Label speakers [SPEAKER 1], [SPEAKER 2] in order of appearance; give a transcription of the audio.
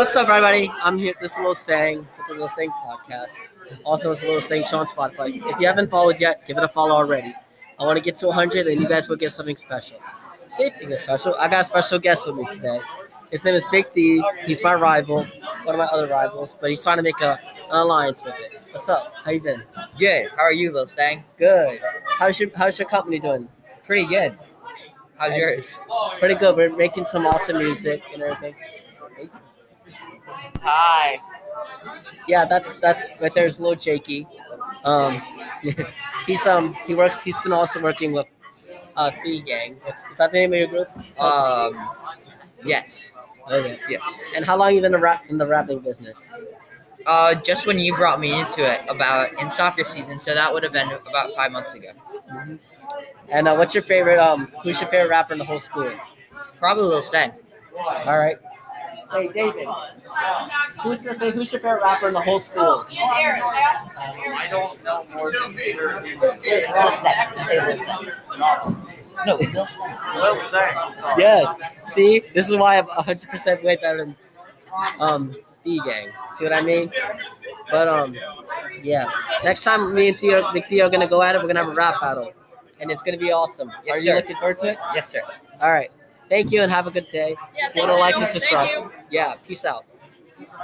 [SPEAKER 1] what's up, everybody? I'm here. This is Lil Stang with the Lil Stang podcast. Also, it's Lil Stang Show on Spotify. If you haven't followed yet, give it a follow already. I want to get to 100, and you guys will get something special. Speaking of special, I got a special guest with me today. His name is Big D. He's my rival, one of my other rivals, but he's trying to make a, an alliance with it. What's up? How you been?
[SPEAKER 2] Good. How are you, Lil Stang?
[SPEAKER 1] Good. How's your How's your company doing?
[SPEAKER 2] Pretty good. How's yours?
[SPEAKER 1] Pretty good. We're making some awesome music and everything.
[SPEAKER 2] Hi.
[SPEAKER 1] Yeah, that's that's right there's Lil Jakey. Um, he's um he works. He's been also working with uh Theegang. What's, is that the name of your group?
[SPEAKER 2] Um. Yes.
[SPEAKER 1] Okay.
[SPEAKER 2] Yes.
[SPEAKER 1] And how long you been in, the, rap, in the rapping business?
[SPEAKER 2] Uh, just when you brought me into it, about in soccer season, so that would have been about five months ago.
[SPEAKER 1] And uh, what's your favorite um who's your favorite rapper in the whole school?
[SPEAKER 2] Probably Lil Stang.
[SPEAKER 1] All right. Hey David, who's your favorite, who's your favorite rapper in the whole school?
[SPEAKER 3] I don't know more than
[SPEAKER 2] No.
[SPEAKER 3] Lil Stang.
[SPEAKER 1] Yes. See, this is why I'm 100 percent way better than um D Gang. See what I mean? But um, yeah. Next time, me and Theo, Big Theo, are gonna go at it. We're gonna have a rap battle, and it's gonna be awesome.
[SPEAKER 2] Yes,
[SPEAKER 1] are you
[SPEAKER 2] sir.
[SPEAKER 1] looking forward to it?
[SPEAKER 2] Yes, sir.
[SPEAKER 1] All right. Thank you and have a good day.
[SPEAKER 4] Yeah,
[SPEAKER 1] If you want to like and subscribe. Yeah. Peace out.